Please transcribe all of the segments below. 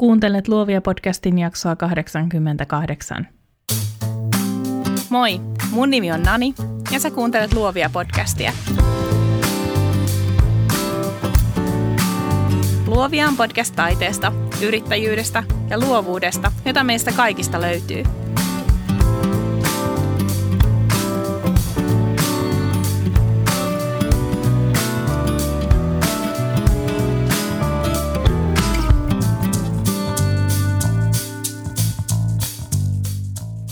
Kuuntelet Luovia podcastin jaksoa 88. Moi, mun nimi on Nani ja sä kuuntelet Luovia podcastia. Luovia on podcast taiteesta, yrittäjyydestä ja luovuudesta, jota meistä kaikista löytyy –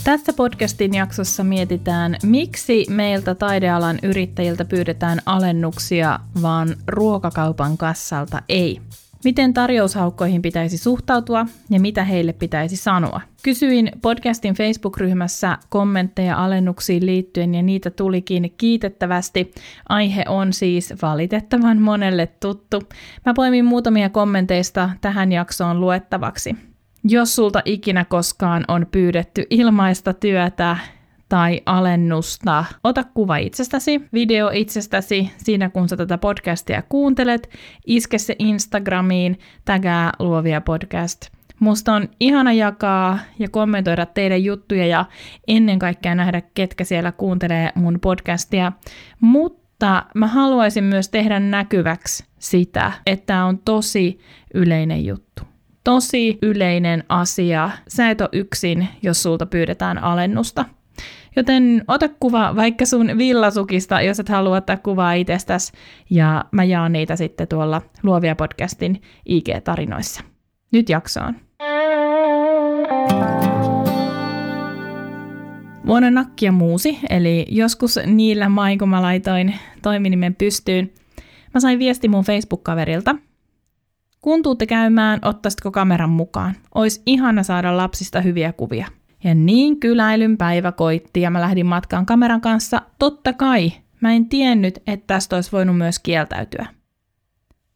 Tässä podcastin jaksossa mietitään, miksi meiltä taidealan yrittäjiltä pyydetään alennuksia, vaan ruokakaupan kassalta ei. Miten tarjoushaukkoihin pitäisi suhtautua ja mitä heille pitäisi sanoa? Kysyin podcastin Facebook-ryhmässä kommentteja alennuksiin liittyen ja niitä tulikin kiitettävästi. Aihe on siis valitettavan monelle tuttu. Mä poimin muutamia kommenteista tähän jaksoon luettavaksi. Jos sulta ikinä koskaan on pyydetty ilmaista työtä tai alennusta, ota kuva itsestäsi, video itsestäsi siinä kun sä tätä podcastia kuuntelet, iske se Instagramiin, tägää luovia podcast. Musta on ihana jakaa ja kommentoida teidän juttuja ja ennen kaikkea nähdä, ketkä siellä kuuntelee mun podcastia. Mutta mä haluaisin myös tehdä näkyväksi sitä, että on tosi yleinen juttu tosi yleinen asia. Sä et ole yksin, jos sulta pyydetään alennusta. Joten ota kuva vaikka sun villasukista, jos et halua ottaa kuvaa itsestäsi, ja mä jaan niitä sitten tuolla Luovia podcastin IG-tarinoissa. Nyt jaksoon. Vuonna nakkia muusi, eli joskus niillä main, kun mä laitoin toiminimen pystyyn, mä sain viesti mun Facebook-kaverilta, kun tuutte käymään, ottaisitko kameran mukaan? Ois ihana saada lapsista hyviä kuvia. Ja niin kyläilyn päivä koitti ja mä lähdin matkaan kameran kanssa. Totta kai, mä en tiennyt, että tästä olisi voinut myös kieltäytyä.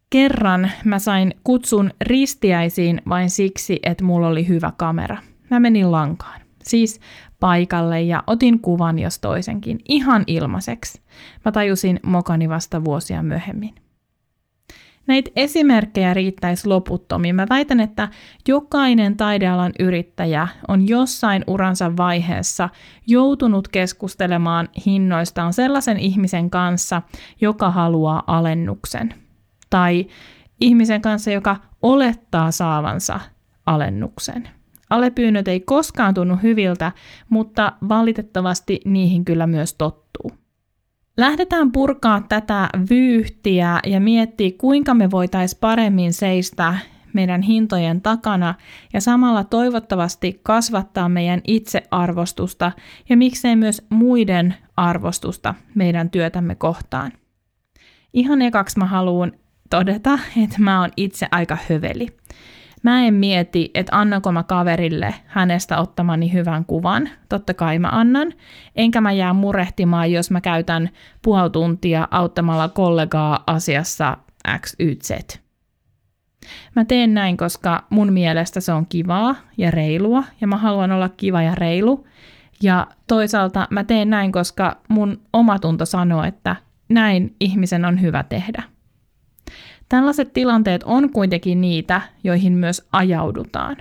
Kerran mä sain kutsun ristiäisiin vain siksi, että mulla oli hyvä kamera. Mä menin lankaan. Siis paikalle ja otin kuvan jos toisenkin ihan ilmaiseksi. Mä tajusin mokani vasta vuosia myöhemmin. Näitä esimerkkejä riittäisi loputtomiin. Mä väitän, että jokainen taidealan yrittäjä on jossain uransa vaiheessa joutunut keskustelemaan hinnoistaan sellaisen ihmisen kanssa, joka haluaa alennuksen. Tai ihmisen kanssa, joka olettaa saavansa alennuksen. Alepyynnöt ei koskaan tunnu hyviltä, mutta valitettavasti niihin kyllä myös tottuu. Lähdetään purkaa tätä vyyhtiä ja miettiä, kuinka me voitaisiin paremmin seistä meidän hintojen takana ja samalla toivottavasti kasvattaa meidän itsearvostusta ja miksei myös muiden arvostusta meidän työtämme kohtaan. Ihan ekaksi mä haluan todeta, että mä oon itse aika höveli. Mä en mieti, että annanko mä kaverille hänestä ottamani hyvän kuvan. Totta kai mä annan. Enkä mä jää murehtimaan, jos mä käytän puoli tuntia auttamalla kollegaa asiassa X, Y, Z. Mä teen näin, koska mun mielestä se on kivaa ja reilua, ja mä haluan olla kiva ja reilu. Ja toisaalta mä teen näin, koska mun omatunto sanoo, että näin ihmisen on hyvä tehdä. Tällaiset tilanteet on kuitenkin niitä, joihin myös ajaudutaan.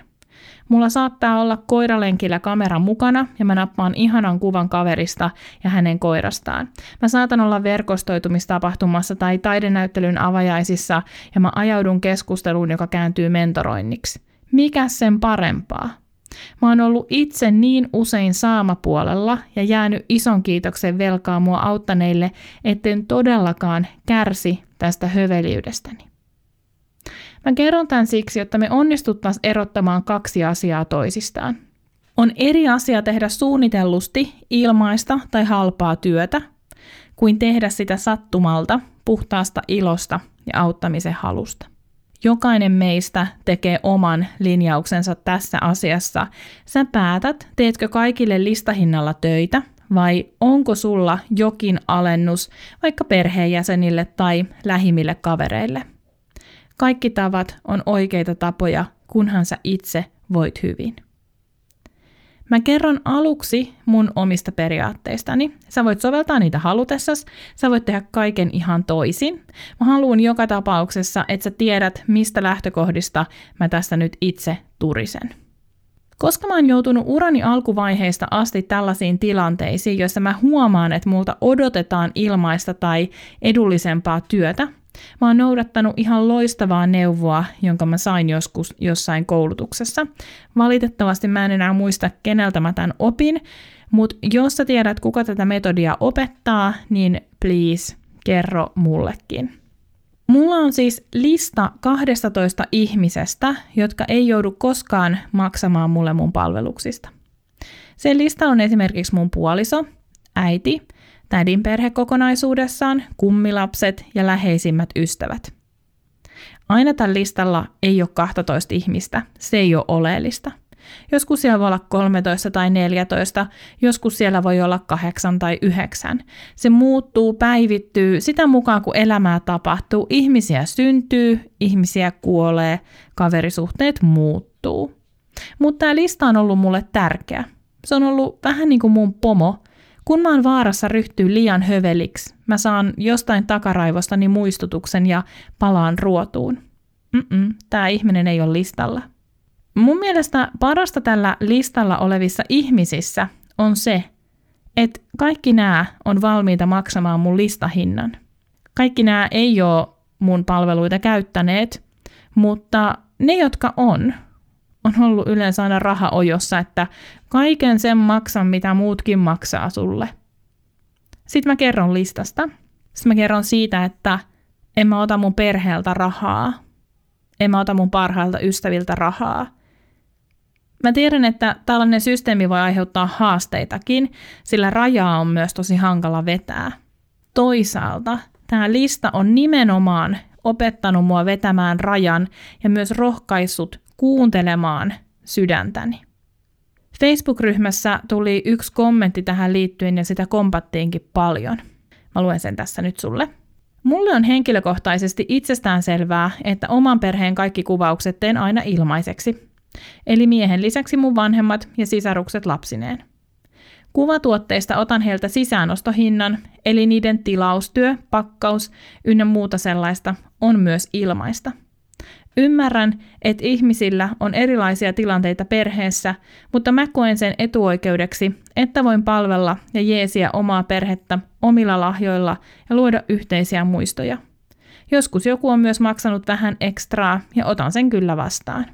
Mulla saattaa olla koiralenkillä kamera mukana ja mä nappaan ihanan kuvan kaverista ja hänen koirastaan. Mä saatan olla verkostoitumistapahtumassa tai taidenäyttelyn avajaisissa ja mä ajaudun keskusteluun, joka kääntyy mentoroinniksi. Mikä sen parempaa? Mä oon ollut itse niin usein saamapuolella ja jäänyt ison kiitoksen velkaa mua auttaneille, etten todellakaan kärsi tästä höveliydestäni. Mä kerron tämän siksi, että me onnistuttaisiin erottamaan kaksi asiaa toisistaan. On eri asia tehdä suunnitellusti ilmaista tai halpaa työtä, kuin tehdä sitä sattumalta, puhtaasta ilosta ja auttamisen halusta. Jokainen meistä tekee oman linjauksensa tässä asiassa. Sä päätät, teetkö kaikille listahinnalla töitä vai onko sulla jokin alennus vaikka perheenjäsenille tai lähimille kavereille. Kaikki tavat on oikeita tapoja, kunhan sä itse voit hyvin. Mä kerron aluksi mun omista periaatteistani. Sä voit soveltaa niitä halutessas, sä voit tehdä kaiken ihan toisin. Mä haluan joka tapauksessa, että sä tiedät, mistä lähtökohdista mä tässä nyt itse turisen. Koska mä oon joutunut urani alkuvaiheista asti tällaisiin tilanteisiin, joissa mä huomaan, että multa odotetaan ilmaista tai edullisempaa työtä, Mä oon noudattanut ihan loistavaa neuvoa, jonka mä sain joskus jossain koulutuksessa. Valitettavasti mä en enää muista, keneltä mä tämän opin, mutta jos sä tiedät, kuka tätä metodia opettaa, niin please kerro mullekin. Mulla on siis lista 12 ihmisestä, jotka ei joudu koskaan maksamaan mulle mun palveluksista. Se lista on esimerkiksi mun puoliso, äiti, tädin perhe kokonaisuudessaan, kummilapset ja läheisimmät ystävät. Aina tällä listalla ei ole 12 ihmistä, se ei ole oleellista. Joskus siellä voi olla 13 tai 14, joskus siellä voi olla 8 tai 9. Se muuttuu, päivittyy sitä mukaan, kun elämää tapahtuu. Ihmisiä syntyy, ihmisiä kuolee, kaverisuhteet muuttuu. Mutta tämä lista on ollut mulle tärkeä. Se on ollut vähän niin kuin mun pomo, kun mä oon vaarassa ryhtyä liian höveliksi, mä saan jostain takaraivostani muistutuksen ja palaan ruotuun. Mm-mm, tämä ihminen ei ole listalla. Mun mielestä parasta tällä listalla olevissa ihmisissä on se, että kaikki nämä on valmiita maksamaan mun listahinnan. Kaikki nämä ei ole mun palveluita käyttäneet, mutta ne, jotka on, on ollut yleensä aina raha ojossa, että kaiken sen maksan, mitä muutkin maksaa sulle. Sitten mä kerron listasta. Sitten mä kerron siitä, että en mä ota mun perheeltä rahaa. En mä ota mun parhailta ystäviltä rahaa. Mä tiedän, että tällainen systeemi voi aiheuttaa haasteitakin, sillä rajaa on myös tosi hankala vetää. Toisaalta tämä lista on nimenomaan opettanut mua vetämään rajan ja myös rohkaissut kuuntelemaan sydäntäni. Facebook-ryhmässä tuli yksi kommentti tähän liittyen ja sitä kompattiinkin paljon. Mä luen sen tässä nyt sulle. Mulle on henkilökohtaisesti itsestään selvää, että oman perheen kaikki kuvaukset teen aina ilmaiseksi. Eli miehen lisäksi mun vanhemmat ja sisarukset lapsineen. Kuvatuotteista otan heiltä sisäänostohinnan, eli niiden tilaustyö, pakkaus ynnä muuta sellaista on myös ilmaista – Ymmärrän, että ihmisillä on erilaisia tilanteita perheessä, mutta mä koen sen etuoikeudeksi, että voin palvella ja jeesiä omaa perhettä omilla lahjoilla ja luoda yhteisiä muistoja. Joskus joku on myös maksanut vähän ekstraa ja otan sen kyllä vastaan.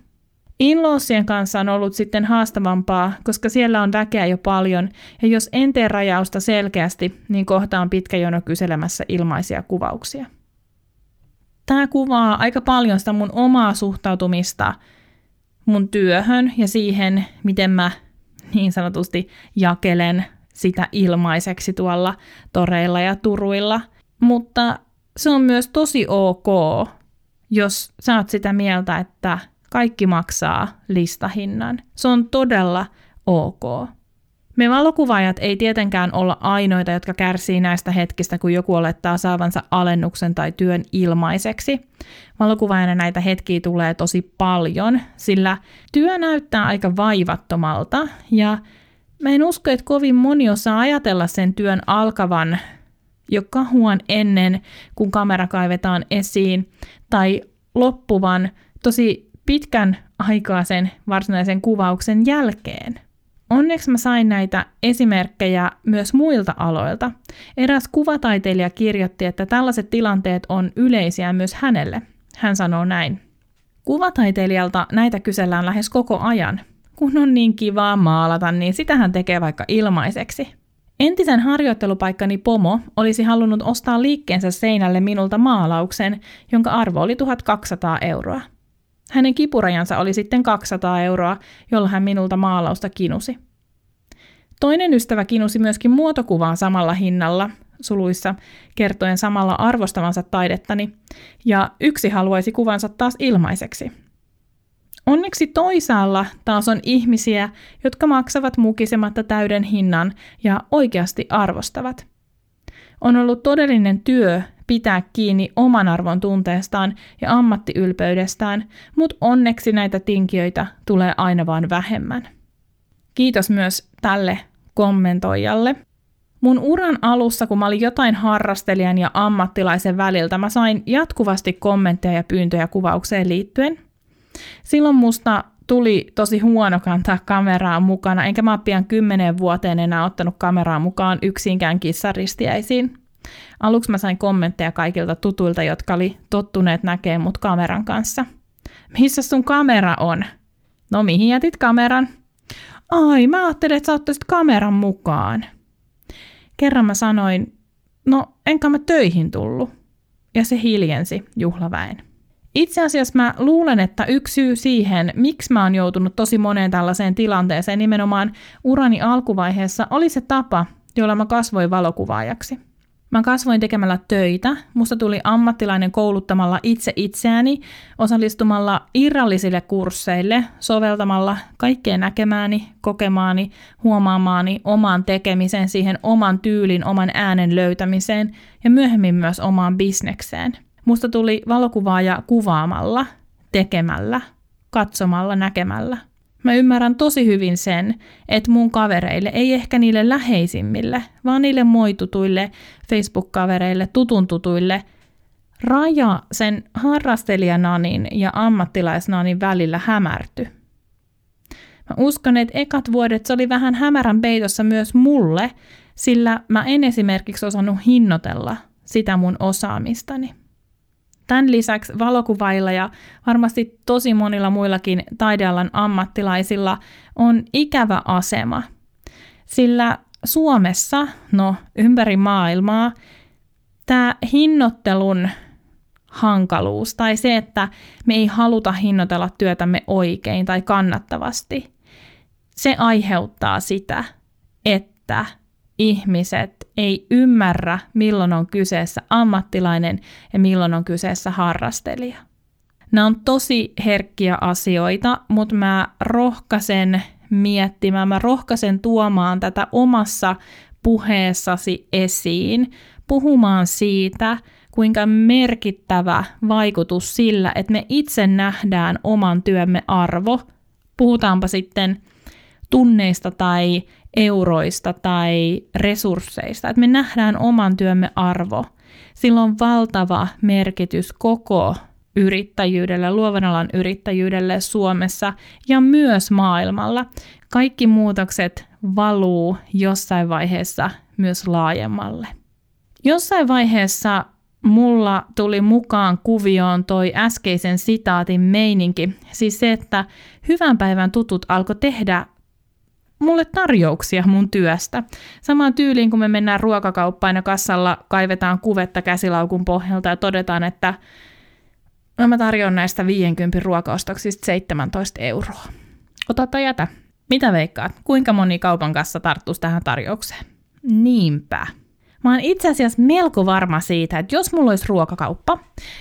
Inloossien kanssa on ollut sitten haastavampaa, koska siellä on väkeä jo paljon, ja jos en tee rajausta selkeästi, niin kohtaan pitkä jono kyselemässä ilmaisia kuvauksia tämä kuvaa aika paljon sitä mun omaa suhtautumista mun työhön ja siihen, miten mä niin sanotusti jakelen sitä ilmaiseksi tuolla toreilla ja turuilla. Mutta se on myös tosi ok, jos sä oot sitä mieltä, että kaikki maksaa listahinnan. Se on todella ok. Me valokuvaajat ei tietenkään olla ainoita, jotka kärsii näistä hetkistä, kun joku olettaa saavansa alennuksen tai työn ilmaiseksi. Valokuvaajana näitä hetkiä tulee tosi paljon, sillä työ näyttää aika vaivattomalta ja mä en usko, että kovin moni osaa ajatella sen työn alkavan jo kahuan ennen, kun kamera kaivetaan esiin, tai loppuvan tosi pitkän aikaa sen varsinaisen kuvauksen jälkeen. Onneksi mä sain näitä esimerkkejä myös muilta aloilta. Eräs kuvataiteilija kirjoitti, että tällaiset tilanteet on yleisiä myös hänelle. Hän sanoo näin. Kuvataiteilijalta näitä kysellään lähes koko ajan. Kun on niin kivaa maalata, niin sitä hän tekee vaikka ilmaiseksi. Entisen harjoittelupaikkani Pomo olisi halunnut ostaa liikkeensä seinälle minulta maalauksen, jonka arvo oli 1200 euroa. Hänen kipurajansa oli sitten 200 euroa, jolla hän minulta maalausta kinusi. Toinen ystävä kinusi myöskin muotokuvaa samalla hinnalla, suluissa, kertoen samalla arvostavansa taidettani, ja yksi haluaisi kuvansa taas ilmaiseksi. Onneksi toisaalla taas on ihmisiä, jotka maksavat mukisematta täyden hinnan ja oikeasti arvostavat. On ollut todellinen työ pitää kiinni oman arvon tunteestaan ja ammattiylpeydestään, mutta onneksi näitä tinkiöitä tulee aina vain vähemmän. Kiitos myös tälle kommentoijalle. Mun uran alussa, kun mä olin jotain harrastelijan ja ammattilaisen väliltä, mä sain jatkuvasti kommentteja ja pyyntöjä kuvaukseen liittyen. Silloin musta tuli tosi huono kantaa kameraa mukana, enkä mä pian kymmenen vuoteen enää ottanut kameraa mukaan yksinkään kissaristiäisiin. Aluksi mä sain kommentteja kaikilta tutuilta, jotka oli tottuneet näkemään mut kameran kanssa. Missä sun kamera on? No mihin jätit kameran? Ai, mä ajattelin, että sä ottaisit kameran mukaan. Kerran mä sanoin, no enkä mä töihin tullut. Ja se hiljensi juhlaväen. Itse asiassa mä luulen, että yksi syy siihen, miksi mä oon joutunut tosi moneen tällaiseen tilanteeseen nimenomaan urani alkuvaiheessa, oli se tapa, jolla mä kasvoin valokuvaajaksi. Mä kasvoin tekemällä töitä, musta tuli ammattilainen kouluttamalla itse itseäni, osallistumalla irrallisille kursseille, soveltamalla kaikkea näkemääni, kokemaani, huomaamaani, omaan tekemiseen, siihen oman tyylin, oman äänen löytämiseen ja myöhemmin myös omaan bisnekseen. Musta tuli valokuvaaja kuvaamalla, tekemällä, katsomalla, näkemällä. Mä ymmärrän tosi hyvin sen, että mun kavereille, ei ehkä niille läheisimmille, vaan niille moitutuille Facebook-kavereille, tutun tutuille, raja sen harrastelijananin ja ammattilaisnanin välillä hämärty. Mä uskon, että ekat vuodet se oli vähän hämärän peitossa myös mulle, sillä mä en esimerkiksi osannut hinnoitella sitä mun osaamistani. Tämän lisäksi valokuvailla ja varmasti tosi monilla muillakin taidealan ammattilaisilla on ikävä asema, sillä Suomessa, no ympäri maailmaa, tämä hinnoittelun hankaluus tai se, että me ei haluta hinnoitella työtämme oikein tai kannattavasti, se aiheuttaa sitä, että ihmiset ei ymmärrä, milloin on kyseessä ammattilainen ja milloin on kyseessä harrastelija. Nämä on tosi herkkiä asioita, mutta mä rohkaisen miettimään, mä rohkaisen tuomaan tätä omassa puheessasi esiin, puhumaan siitä, kuinka merkittävä vaikutus sillä, että me itse nähdään oman työmme arvo, puhutaanpa sitten tunneista tai euroista tai resursseista, että me nähdään oman työmme arvo. Sillä on valtava merkitys koko yrittäjyydelle, luovan alan yrittäjyydelle Suomessa ja myös maailmalla. Kaikki muutokset valuu jossain vaiheessa myös laajemmalle. Jossain vaiheessa mulla tuli mukaan kuvioon toi äskeisen sitaatin meininki, siis se, että hyvän päivän tutut alkoi tehdä mulle tarjouksia mun työstä. Samaan tyyliin, kun me mennään ruokakauppaan ja kassalla kaivetaan kuvetta käsilaukun pohjalta ja todetaan, että no mä tarjoan näistä 50 ruokaostoksista 17 euroa. Ota tai jätä. Mitä veikkaat? Kuinka moni kaupan kassa tarttuisi tähän tarjoukseen? Niinpä. Mä oon itse asiassa melko varma siitä, että jos mulla olisi ruokakauppa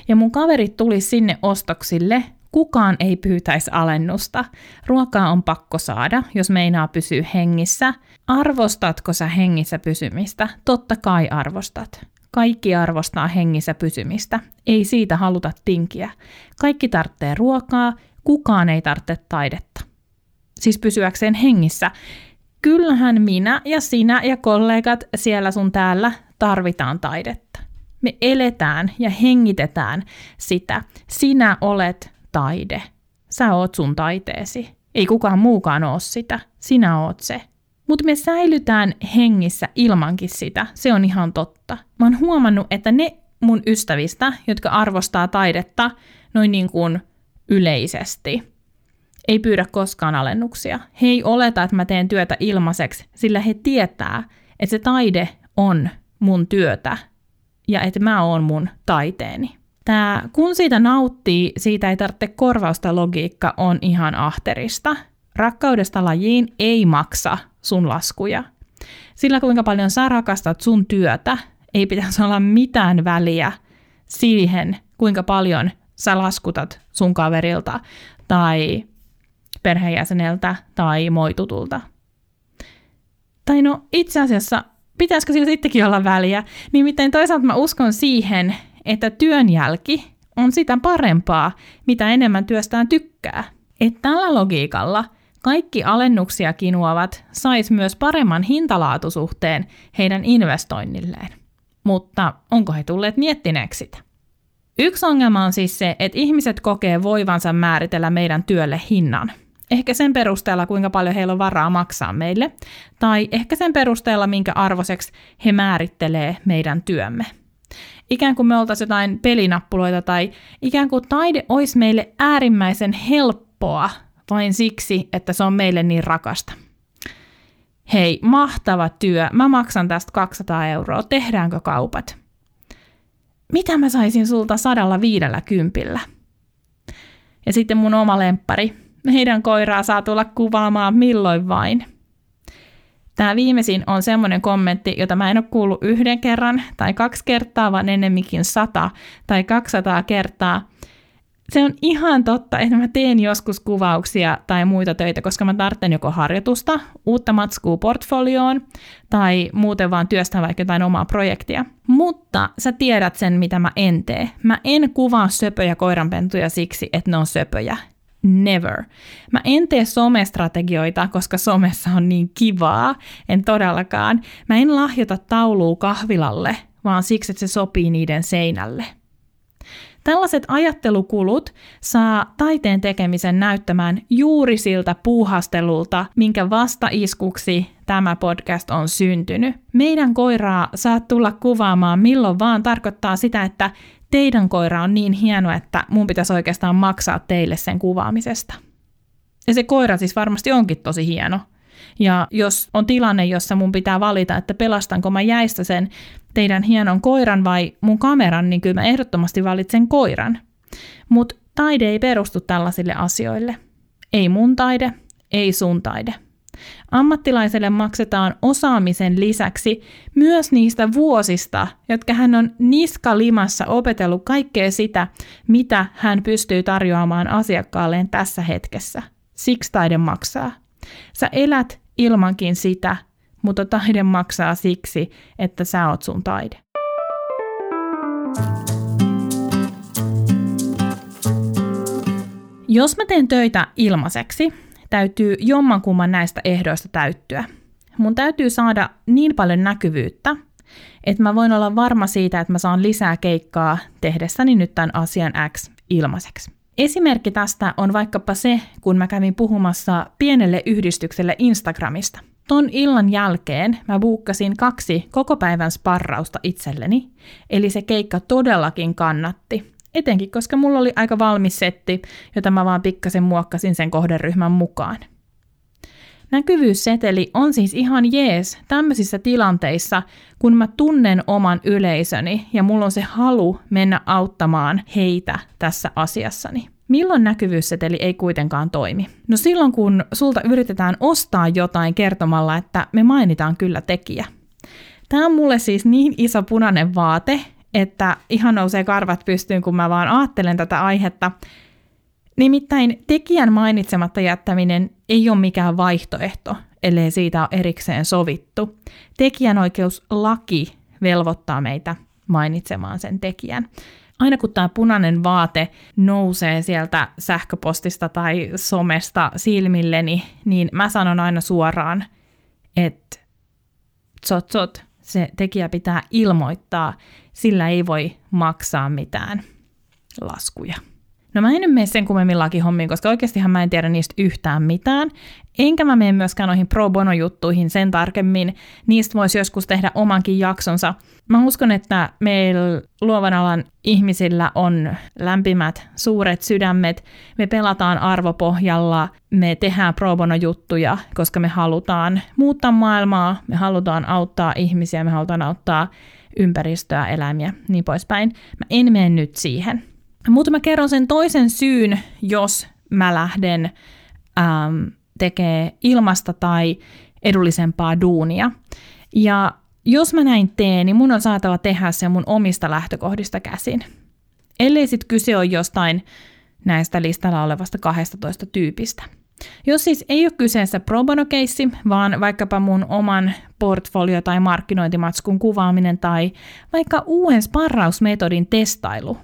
ja mun kaverit tulisi sinne ostoksille, Kukaan ei pyytäisi alennusta. Ruokaa on pakko saada, jos meinaa pysyä hengissä. Arvostatko sä hengissä pysymistä? Totta kai arvostat. Kaikki arvostaa hengissä pysymistä. Ei siitä haluta tinkiä. Kaikki tarvitsee ruokaa, kukaan ei tarvitse taidetta. Siis pysyäkseen hengissä. Kyllähän minä ja sinä ja kollegat siellä sun täällä tarvitaan taidetta. Me eletään ja hengitetään sitä. Sinä olet taide. Sä oot sun taiteesi. Ei kukaan muukaan oo sitä. Sinä oot se. Mutta me säilytään hengissä ilmankin sitä. Se on ihan totta. Mä oon huomannut, että ne mun ystävistä, jotka arvostaa taidetta noin niin kuin yleisesti, ei pyydä koskaan alennuksia. He ei oleta, että mä teen työtä ilmaiseksi, sillä he tietää, että se taide on mun työtä ja että mä oon mun taiteeni. Tää, kun siitä nauttii, siitä ei tarvitse korvausta logiikka on ihan ahterista. Rakkaudesta lajiin ei maksa sun laskuja. Sillä kuinka paljon sä rakastat sun työtä, ei pitäisi olla mitään väliä siihen, kuinka paljon sä laskutat sun kaverilta tai perheenjäseneltä tai moitutulta. Tai no itse asiassa pitäisikö sillä sittenkin olla väliä, nimittäin toisaalta mä uskon siihen, että työn jälki on sitä parempaa, mitä enemmän työstään tykkää. Että tällä logiikalla Kaikki alennuksia kinuavat sais myös paremman hintalaatusuhteen heidän investoinnilleen. Mutta onko he tulleet miettineeksi sitä? Yksi ongelma on siis se, että ihmiset kokee voivansa määritellä meidän työlle hinnan. Ehkä sen perusteella, kuinka paljon heillä on varaa maksaa meille, tai ehkä sen perusteella, minkä arvoiseksi he määrittelee meidän työmme. Ikään kuin me oltaisiin jotain pelinappuloita tai ikään kuin taide olisi meille äärimmäisen helppoa vain siksi, että se on meille niin rakasta. Hei, mahtava työ, mä maksan tästä 200 euroa, tehdäänkö kaupat? Mitä mä saisin sulta sadalla viidellä kympillä? Ja sitten mun oma lemppari, heidän koiraa saa tulla kuvaamaan milloin vain. Tämä viimeisin on semmoinen kommentti, jota mä en ole kuullut yhden kerran tai kaksi kertaa, vaan ennemminkin sata tai 200 kertaa – se on ihan totta, että mä teen joskus kuvauksia tai muita töitä, koska mä tarvitsen joko harjoitusta, uutta matskua portfolioon tai muuten vaan työstän vaikka jotain omaa projektia. Mutta sä tiedät sen, mitä mä en tee. Mä en kuvaa söpöjä koiranpentuja siksi, että ne on söpöjä. Never. Mä en tee somestrategioita, koska somessa on niin kivaa. En todellakaan. Mä en lahjota taulua kahvilalle, vaan siksi, että se sopii niiden seinälle. Tällaiset ajattelukulut saa taiteen tekemisen näyttämään juuri siltä puuhastelulta, minkä vastaiskuksi tämä podcast on syntynyt. Meidän koiraa saat tulla kuvaamaan milloin vaan tarkoittaa sitä, että teidän koira on niin hieno, että mun pitäisi oikeastaan maksaa teille sen kuvaamisesta. Ja se koira siis varmasti onkin tosi hieno. Ja jos on tilanne, jossa mun pitää valita, että pelastanko mä jäistä sen teidän hienon koiran vai mun kameran, niin kyllä mä ehdottomasti valitsen koiran. Mutta taide ei perustu tällaisille asioille. Ei mun taide, ei sun taide. Ammattilaiselle maksetaan osaamisen lisäksi myös niistä vuosista, jotka hän on niskalimassa opetellut kaikkea sitä, mitä hän pystyy tarjoamaan asiakkaalleen tässä hetkessä. Siksi taide maksaa. Sä elät ilmankin sitä, mutta taide maksaa siksi, että sä oot sun taide. Jos mä teen töitä ilmaiseksi, täytyy jommankumman näistä ehdoista täyttyä. Mun täytyy saada niin paljon näkyvyyttä, että mä voin olla varma siitä, että mä saan lisää keikkaa tehdessäni nyt tämän asian X ilmaiseksi. Esimerkki tästä on vaikkapa se, kun mä kävin puhumassa pienelle yhdistykselle Instagramista. Ton illan jälkeen mä buukkasin kaksi koko päivän sparrausta itselleni, eli se keikka todellakin kannatti. Etenkin, koska mulla oli aika valmis setti, jota mä vaan pikkasen muokkasin sen kohderyhmän mukaan. Näkyvyysseteli on siis ihan jees tämmöisissä tilanteissa, kun mä tunnen oman yleisöni ja mulla on se halu mennä auttamaan heitä tässä asiassani. Milloin näkyvyysseteli ei kuitenkaan toimi? No silloin, kun sulta yritetään ostaa jotain kertomalla, että me mainitaan kyllä tekijä. Tämä on mulle siis niin iso punainen vaate, että ihan nousee karvat pystyyn, kun mä vaan ajattelen tätä aihetta. Nimittäin tekijän mainitsematta jättäminen ei ole mikään vaihtoehto, ellei siitä ole erikseen sovittu. Tekijänoikeuslaki velvoittaa meitä mainitsemaan sen tekijän aina kun tämä punainen vaate nousee sieltä sähköpostista tai somesta silmilleni, niin mä sanon aina suoraan, että tsot, tsot, se tekijä pitää ilmoittaa, sillä ei voi maksaa mitään laskuja. No mä en mene sen kummemmin lakihommiin, koska oikeastihan mä en tiedä niistä yhtään mitään. Enkä mä mene myöskään noihin pro bono juttuihin sen tarkemmin. Niistä voisi joskus tehdä omankin jaksonsa. Mä uskon, että meillä luovan alan ihmisillä on lämpimät, suuret sydämet. Me pelataan arvopohjalla, me tehdään pro bono juttuja, koska me halutaan muuttaa maailmaa, me halutaan auttaa ihmisiä, me halutaan auttaa ympäristöä, eläimiä, niin poispäin. Mä en mene nyt siihen. Mutta mä kerron sen toisen syyn, jos mä lähden ähm, tekee ilmasta tai edullisempaa duunia. Ja jos mä näin teen, niin mun on saatava tehdä se mun omista lähtökohdista käsin. Ellei sit kyse ole jostain näistä listalla olevasta 12 tyypistä. Jos siis ei ole kyseessä pro bono keissi, vaan vaikkapa mun oman portfolio- tai markkinointimatskun kuvaaminen tai vaikka uuden sparrausmetodin testailu,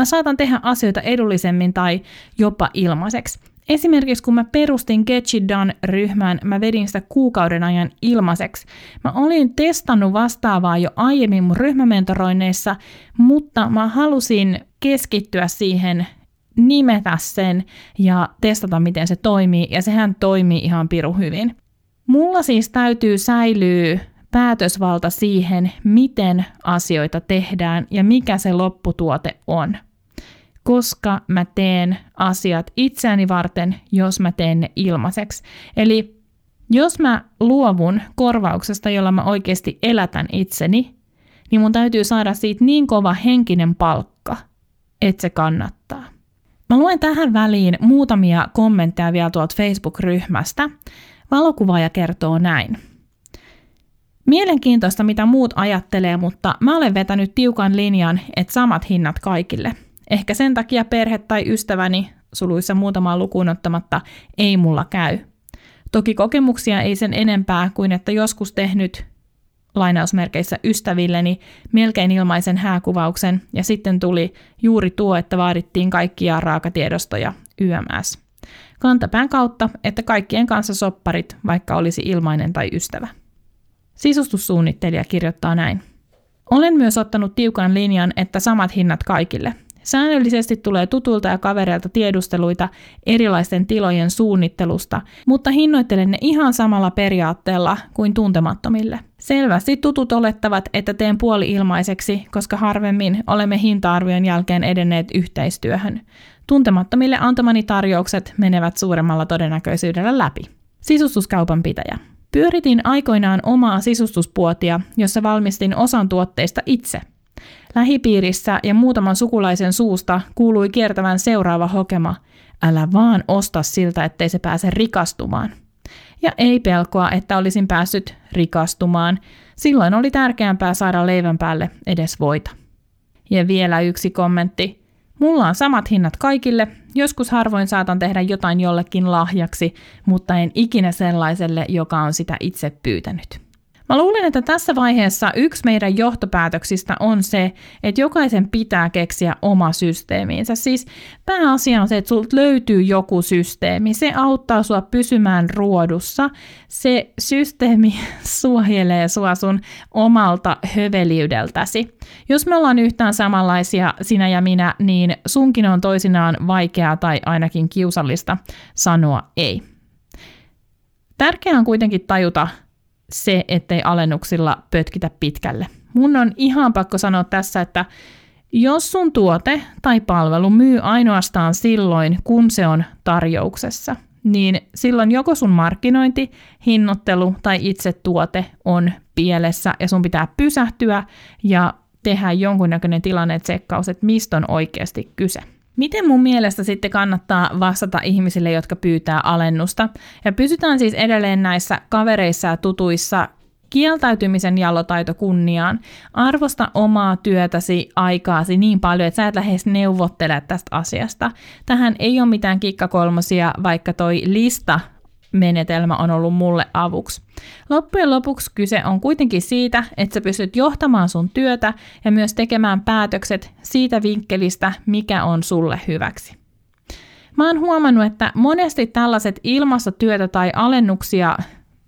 Mä saatan tehdä asioita edullisemmin tai jopa ilmaiseksi. Esimerkiksi kun mä perustin Get It Done-ryhmän, mä vedin sitä kuukauden ajan ilmaiseksi. Mä olin testannut vastaavaa jo aiemmin mun ryhmämentoroinneissa, mutta mä halusin keskittyä siihen, nimetä sen ja testata, miten se toimii, ja sehän toimii ihan piru hyvin. Mulla siis täytyy säilyä päätösvalta siihen, miten asioita tehdään ja mikä se lopputuote on – koska mä teen asiat itseäni varten, jos mä teen ne ilmaiseksi. Eli jos mä luovun korvauksesta, jolla mä oikeasti elätän itseni, niin mun täytyy saada siitä niin kova henkinen palkka, että se kannattaa. Mä luen tähän väliin muutamia kommentteja vielä tuolta Facebook-ryhmästä. Valokuvaaja kertoo näin. Mielenkiintoista, mitä muut ajattelee, mutta mä olen vetänyt tiukan linjan, että samat hinnat kaikille – Ehkä sen takia perhe tai ystäväni, suluissa muutamaa lukuun ottamatta, ei mulla käy. Toki kokemuksia ei sen enempää kuin että joskus tehnyt lainausmerkeissä ystävilleni melkein ilmaisen hääkuvauksen ja sitten tuli juuri tuo, että vaadittiin kaikkia raakatiedostoja YMS. Kantapään kautta, että kaikkien kanssa sopparit, vaikka olisi ilmainen tai ystävä. Sisustussuunnittelija kirjoittaa näin. Olen myös ottanut tiukan linjan, että samat hinnat kaikille – Säännöllisesti tulee tutulta ja kavereilta tiedusteluita erilaisten tilojen suunnittelusta, mutta hinnoittelen ne ihan samalla periaatteella kuin tuntemattomille. Selvästi tutut olettavat, että teen puoli ilmaiseksi, koska harvemmin olemme hinta-arvion jälkeen edenneet yhteistyöhön. Tuntemattomille antamani tarjoukset menevät suuremmalla todennäköisyydellä läpi. Sisustuskaupan pitäjä. Pyöritin aikoinaan omaa sisustuspuotia, jossa valmistin osan tuotteista itse – Lähipiirissä ja muutaman sukulaisen suusta kuului kiertävän seuraava hokema, älä vaan osta siltä, ettei se pääse rikastumaan. Ja ei pelkoa, että olisin päässyt rikastumaan. Silloin oli tärkeämpää saada leivän päälle edes voita. Ja vielä yksi kommentti. Mulla on samat hinnat kaikille. Joskus harvoin saatan tehdä jotain jollekin lahjaksi, mutta en ikinä sellaiselle, joka on sitä itse pyytänyt. Mä luulen, että tässä vaiheessa yksi meidän johtopäätöksistä on se, että jokaisen pitää keksiä oma systeemiinsä. Siis pääasia on se, että sulta löytyy joku systeemi. Se auttaa sua pysymään ruodussa. Se systeemi suojelee sua sun omalta höveliydeltäsi. Jos me ollaan yhtään samanlaisia, sinä ja minä, niin sunkin on toisinaan vaikeaa tai ainakin kiusallista sanoa ei. Tärkeää on kuitenkin tajuta, se, ettei alennuksilla pötkitä pitkälle. Mun on ihan pakko sanoa tässä, että jos sun tuote tai palvelu myy ainoastaan silloin, kun se on tarjouksessa, niin silloin joko sun markkinointi, hinnoittelu tai itse tuote on pielessä ja sun pitää pysähtyä ja tehdä jonkunnäköinen tilanne-tsekkaus, että mistä on oikeasti kyse. Miten mun mielestä sitten kannattaa vastata ihmisille, jotka pyytää alennusta? Ja pysytään siis edelleen näissä kavereissa ja tutuissa kieltäytymisen jallotaito kunniaan. Arvosta omaa työtäsi, aikaasi niin paljon, että sä et lähes neuvottele tästä asiasta. Tähän ei ole mitään kikkakolmosia, vaikka toi lista menetelmä on ollut mulle avuksi. Loppujen lopuksi kyse on kuitenkin siitä, että sä pystyt johtamaan sun työtä ja myös tekemään päätökset siitä vinkkelistä, mikä on sulle hyväksi. Mä oon huomannut, että monesti tällaiset ilmassa työtä tai alennuksia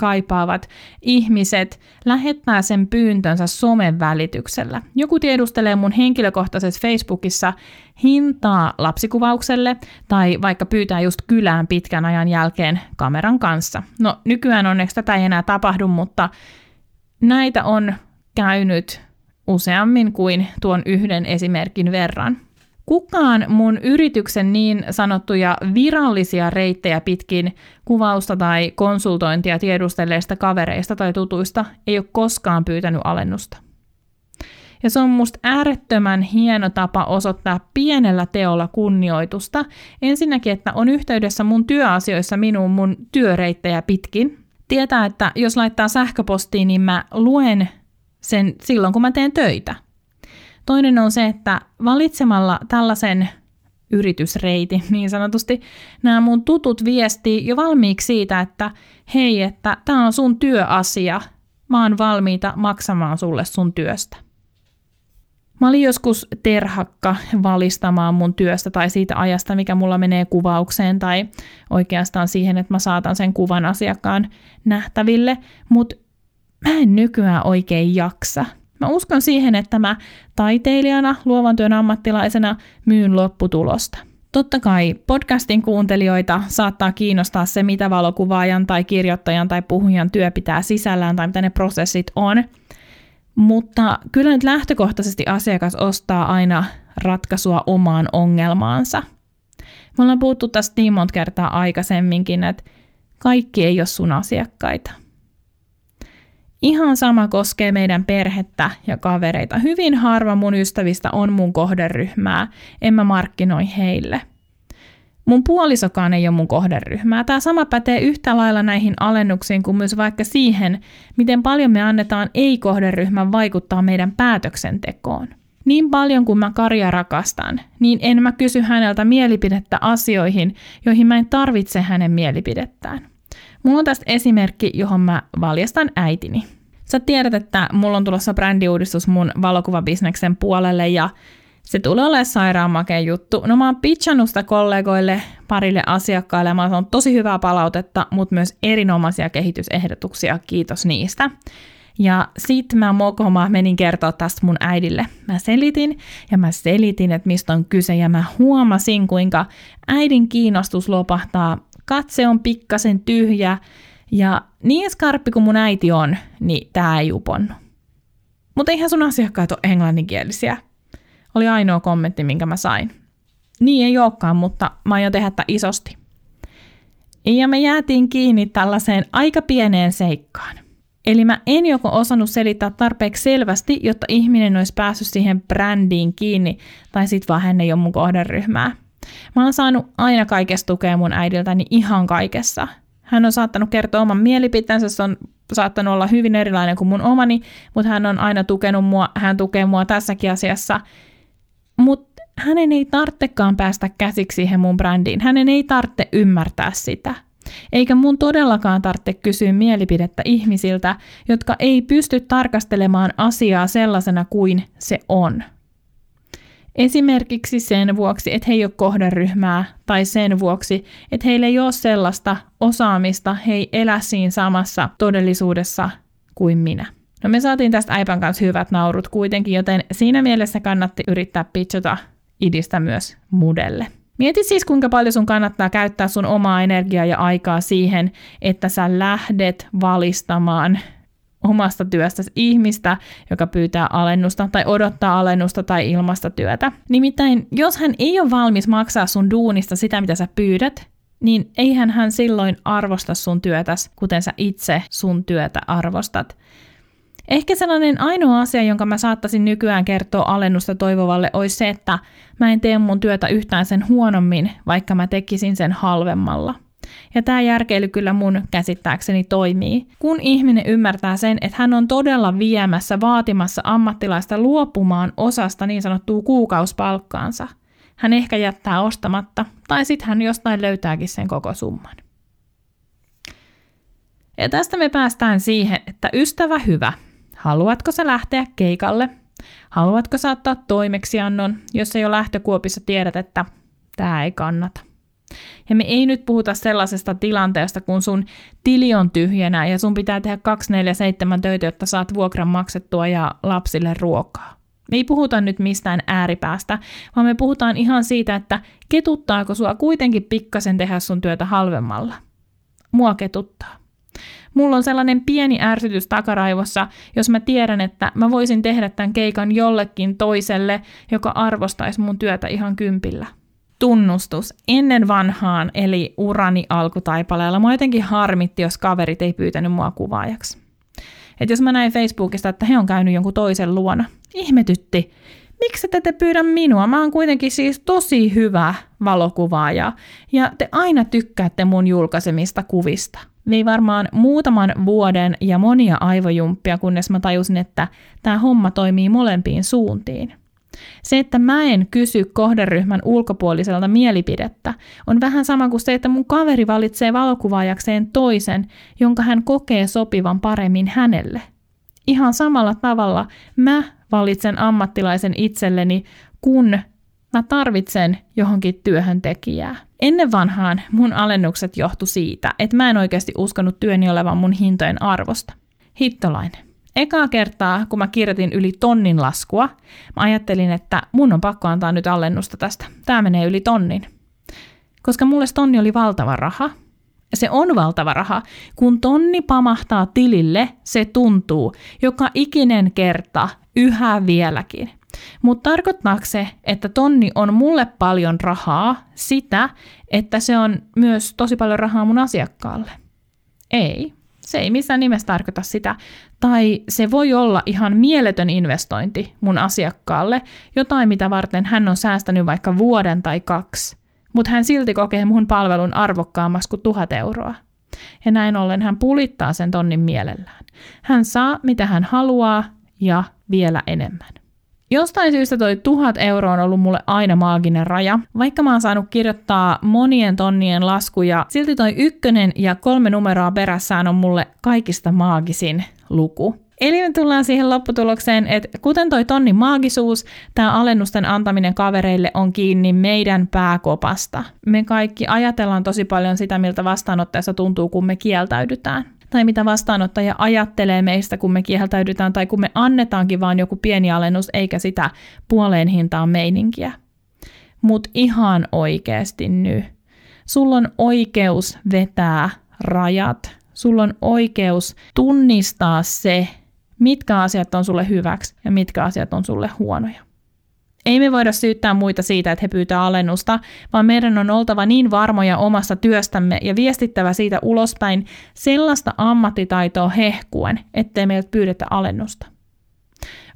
kaipaavat ihmiset lähettää sen pyyntönsä somen välityksellä. Joku tiedustelee mun henkilökohtaisessa Facebookissa hintaa lapsikuvaukselle tai vaikka pyytää just kylään pitkän ajan jälkeen kameran kanssa. No nykyään onneksi tätä ei enää tapahdu, mutta näitä on käynyt useammin kuin tuon yhden esimerkin verran. Kukaan mun yrityksen niin sanottuja virallisia reittejä pitkin kuvausta tai konsultointia tiedustelleista kavereista tai tutuista ei ole koskaan pyytänyt alennusta. Ja se on musta äärettömän hieno tapa osoittaa pienellä teolla kunnioitusta. Ensinnäkin, että on yhteydessä mun työasioissa minuun mun työreittejä pitkin. Tietää, että jos laittaa sähköpostiin, niin mä luen sen silloin, kun mä teen töitä. Toinen on se, että valitsemalla tällaisen yritysreiti niin sanotusti, nämä mun tutut viestii jo valmiiksi siitä, että hei, että tämä on sun työasia, mä oon valmiita maksamaan sulle sun työstä. Mä olin joskus terhakka valistamaan mun työstä tai siitä ajasta, mikä mulla menee kuvaukseen tai oikeastaan siihen, että mä saatan sen kuvan asiakkaan nähtäville, mutta mä en nykyään oikein jaksa. Mä uskon siihen, että mä taiteilijana, luovan työn ammattilaisena myyn lopputulosta. Totta kai podcastin kuuntelijoita saattaa kiinnostaa se, mitä valokuvaajan tai kirjoittajan tai puhujan työ pitää sisällään tai mitä ne prosessit on. Mutta kyllä nyt lähtökohtaisesti asiakas ostaa aina ratkaisua omaan ongelmaansa. Me ollaan puhuttu tästä niin monta kertaa aikaisemminkin, että kaikki ei ole sun asiakkaita. Ihan sama koskee meidän perhettä ja kavereita. Hyvin harva mun ystävistä on mun kohderyhmää, en mä markkinoi heille. Mun puolisokaan ei ole mun kohderyhmää. Tämä sama pätee yhtä lailla näihin alennuksiin kuin myös vaikka siihen, miten paljon me annetaan ei-kohderyhmän vaikuttaa meidän päätöksentekoon. Niin paljon kuin mä Karja rakastan, niin en mä kysy häneltä mielipidettä asioihin, joihin mä en tarvitse hänen mielipidettään. Mulla on tästä esimerkki, johon mä valjastan äitini. Sä tiedät, että mulla on tulossa brändiuudistus mun valokuvabisneksen puolelle ja se tulee olemaan sairaan makea juttu. No mä oon pitchannut sitä kollegoille, parille asiakkaille ja mä oon tosi hyvää palautetta, mutta myös erinomaisia kehitysehdotuksia. Kiitos niistä. Ja sit mä mokoma menin kertoa tästä mun äidille. Mä selitin ja mä selitin, että mistä on kyse ja mä huomasin, kuinka äidin kiinnostus lopahtaa katse on pikkasen tyhjä ja niin skarppi kuin mun äiti on, niin tää ei uponnut. Mutta eihän sun asiakkaat ole englanninkielisiä. Oli ainoa kommentti, minkä mä sain. Niin ei olekaan, mutta mä aion tehdä tätä isosti. Ja me jäätiin kiinni tällaiseen aika pieneen seikkaan. Eli mä en joko osannut selittää tarpeeksi selvästi, jotta ihminen olisi päässyt siihen brändiin kiinni, tai sit vaan hän ei ole mun kohderyhmää. Mä oon saanut aina kaikesta tukea mun äidiltäni ihan kaikessa. Hän on saattanut kertoa oman mielipiteensä, se on saattanut olla hyvin erilainen kuin mun omani, mutta hän on aina tukenut mua, hän tukee mua tässäkin asiassa. Mutta hänen ei tarvitsekaan päästä käsiksi siihen mun brändiin, hänen ei tarvitse ymmärtää sitä. Eikä mun todellakaan tarvitse kysyä mielipidettä ihmisiltä, jotka ei pysty tarkastelemaan asiaa sellaisena kuin se on. Esimerkiksi sen vuoksi, että he ei ole kohderyhmää, tai sen vuoksi, että heillä ei ole sellaista osaamista, he ei elä siinä samassa todellisuudessa kuin minä. No me saatiin tästä Äipän kanssa hyvät naurut kuitenkin, joten siinä mielessä kannatti yrittää pitchata idistä myös mudelle. Mieti siis, kuinka paljon sun kannattaa käyttää sun omaa energiaa ja aikaa siihen, että sä lähdet valistamaan omasta työstäsi ihmistä, joka pyytää alennusta tai odottaa alennusta tai ilmasta työtä. Nimittäin, jos hän ei ole valmis maksaa sun duunista sitä, mitä sä pyydät, niin eihän hän silloin arvosta sun työtäs, kuten sä itse sun työtä arvostat. Ehkä sellainen ainoa asia, jonka mä saattaisin nykyään kertoa alennusta toivovalle, olisi se, että mä en tee mun työtä yhtään sen huonommin, vaikka mä tekisin sen halvemmalla. Ja tämä järkeily kyllä mun käsittääkseni toimii. Kun ihminen ymmärtää sen, että hän on todella viemässä, vaatimassa ammattilaista luopumaan osasta niin sanottua kuukauspalkkaansa, hän ehkä jättää ostamatta, tai sitten hän jostain löytääkin sen koko summan. Ja tästä me päästään siihen, että ystävä hyvä, haluatko sä lähteä keikalle? Haluatko saattaa toimeksiannon, jos ei jo lähtökuopissa tiedät, että tämä ei kannata? Ja me ei nyt puhuta sellaisesta tilanteesta, kun sun tili on tyhjänä ja sun pitää tehdä 247 töitä, jotta saat vuokran maksettua ja lapsille ruokaa. Me ei puhuta nyt mistään ääripäästä, vaan me puhutaan ihan siitä, että ketuttaako sua kuitenkin pikkasen tehdä sun työtä halvemmalla. Mua ketuttaa. Mulla on sellainen pieni ärsytys takaraivossa, jos mä tiedän, että mä voisin tehdä tämän keikan jollekin toiselle, joka arvostaisi mun työtä ihan kympillä tunnustus ennen vanhaan, eli urani alkutaipaleella. Mua jotenkin harmitti, jos kaverit ei pyytänyt mua kuvaajaksi. Et jos mä näin Facebookista, että he on käynyt jonkun toisen luona, ihmetytti, miksi te ette pyydä minua? Mä oon kuitenkin siis tosi hyvä valokuvaaja ja te aina tykkäätte mun julkaisemista kuvista. Vei varmaan muutaman vuoden ja monia aivojumppia, kunnes mä tajusin, että tämä homma toimii molempiin suuntiin. Se, että mä en kysy kohderyhmän ulkopuoliselta mielipidettä, on vähän sama kuin se, että mun kaveri valitsee valokuvaajakseen toisen, jonka hän kokee sopivan paremmin hänelle. Ihan samalla tavalla mä valitsen ammattilaisen itselleni, kun mä tarvitsen johonkin työhön tekijää. Ennen vanhaan mun alennukset johtu siitä, että mä en oikeasti uskonut työni olevan mun hintojen arvosta. Hittolainen. Ekaa kertaa, kun mä kirjoitin yli tonnin laskua, mä ajattelin, että mun on pakko antaa nyt alennusta tästä. Tää menee yli tonnin. Koska mulle tonni oli valtava raha. Se on valtava raha. Kun tonni pamahtaa tilille, se tuntuu joka ikinen kerta yhä vieläkin. Mutta tarkoittaako se, että tonni on mulle paljon rahaa sitä, että se on myös tosi paljon rahaa mun asiakkaalle? Ei. Se ei missään nimessä tarkoita sitä. Tai se voi olla ihan mieletön investointi mun asiakkaalle, jotain mitä varten hän on säästänyt vaikka vuoden tai kaksi. Mutta hän silti kokee mun palvelun arvokkaammaksi kuin tuhat euroa. Ja näin ollen hän pulittaa sen tonnin mielellään. Hän saa mitä hän haluaa ja vielä enemmän. Jostain syystä toi tuhat euroa on ollut mulle aina maaginen raja. Vaikka mä oon saanut kirjoittaa monien tonnien laskuja, silti toi ykkönen ja kolme numeroa perässään on mulle kaikista maagisin luku. Eli me tullaan siihen lopputulokseen, että kuten toi tonnin maagisuus, tämä alennusten antaminen kavereille on kiinni meidän pääkopasta. Me kaikki ajatellaan tosi paljon sitä, miltä vastaanottajassa tuntuu, kun me kieltäydytään tai mitä vastaanottaja ajattelee meistä, kun me kieltäydytään tai kun me annetaankin vain joku pieni alennus, eikä sitä puoleen hintaan meininkiä. Mutta ihan oikeasti nyt. Sulla on oikeus vetää rajat. Sulla on oikeus tunnistaa se, mitkä asiat on sulle hyväksi ja mitkä asiat on sulle huonoja. Ei me voida syyttää muita siitä, että he pyytää alennusta, vaan meidän on oltava niin varmoja omasta työstämme ja viestittävä siitä ulospäin sellaista ammattitaitoa hehkuen, ettei meiltä pyydetä alennusta.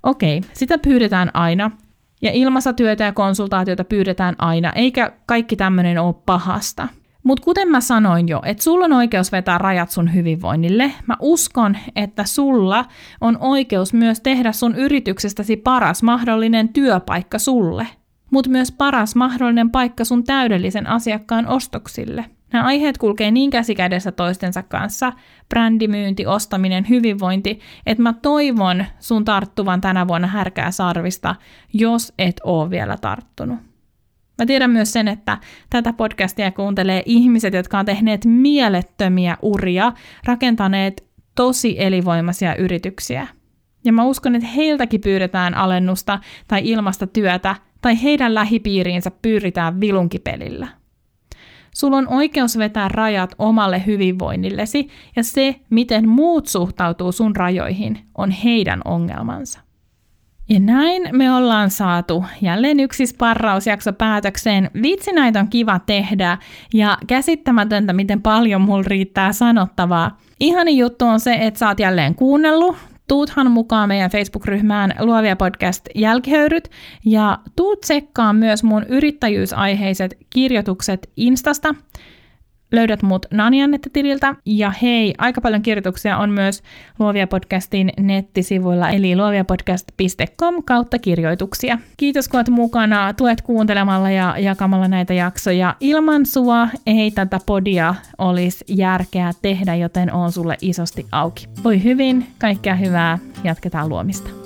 Okei, sitä pyydetään aina, ja ilmassa työtä ja konsultaatiota pyydetään aina, eikä kaikki tämmöinen ole pahasta. Mutta kuten mä sanoin jo, että sulla on oikeus vetää rajat sun hyvinvoinnille. Mä uskon, että sulla on oikeus myös tehdä sun yrityksestäsi paras mahdollinen työpaikka sulle, mutta myös paras mahdollinen paikka sun täydellisen asiakkaan ostoksille. Nämä aiheet kulkee niin käsikädessä toistensa kanssa, brändimyynti, ostaminen, hyvinvointi, että mä toivon sun tarttuvan tänä vuonna härkää sarvista, jos et oo vielä tarttunut. Mä tiedän myös sen, että tätä podcastia kuuntelee ihmiset, jotka on tehneet mielettömiä uria, rakentaneet tosi elivoimaisia yrityksiä. Ja mä uskon, että heiltäkin pyydetään alennusta tai ilmasta työtä, tai heidän lähipiiriinsä pyritään vilunkipelillä. Sulla on oikeus vetää rajat omalle hyvinvoinnillesi, ja se, miten muut suhtautuu sun rajoihin, on heidän ongelmansa. Ja näin me ollaan saatu jälleen yksi sparrausjakso päätökseen. Vitsi näitä on kiva tehdä ja käsittämätöntä, miten paljon mulla riittää sanottavaa. Ihani juttu on se, että sä oot jälleen kuunnellut. Tuuthan mukaan meidän Facebook-ryhmään Luovia podcast jälkihöyryt ja tuut tsekkaan myös mun yrittäjyysaiheiset kirjoitukset Instasta – löydät mut Nanjannette-tililtä. Ja hei, aika paljon kirjoituksia on myös Luovia podcastin nettisivuilla, eli luoviapodcast.com kautta kirjoituksia. Kiitos kun olet mukana, tuet kuuntelemalla ja jakamalla näitä jaksoja. Ilman sua ei tätä podia olisi järkeä tehdä, joten on sulle isosti auki. Voi hyvin, kaikkea hyvää, jatketaan luomista.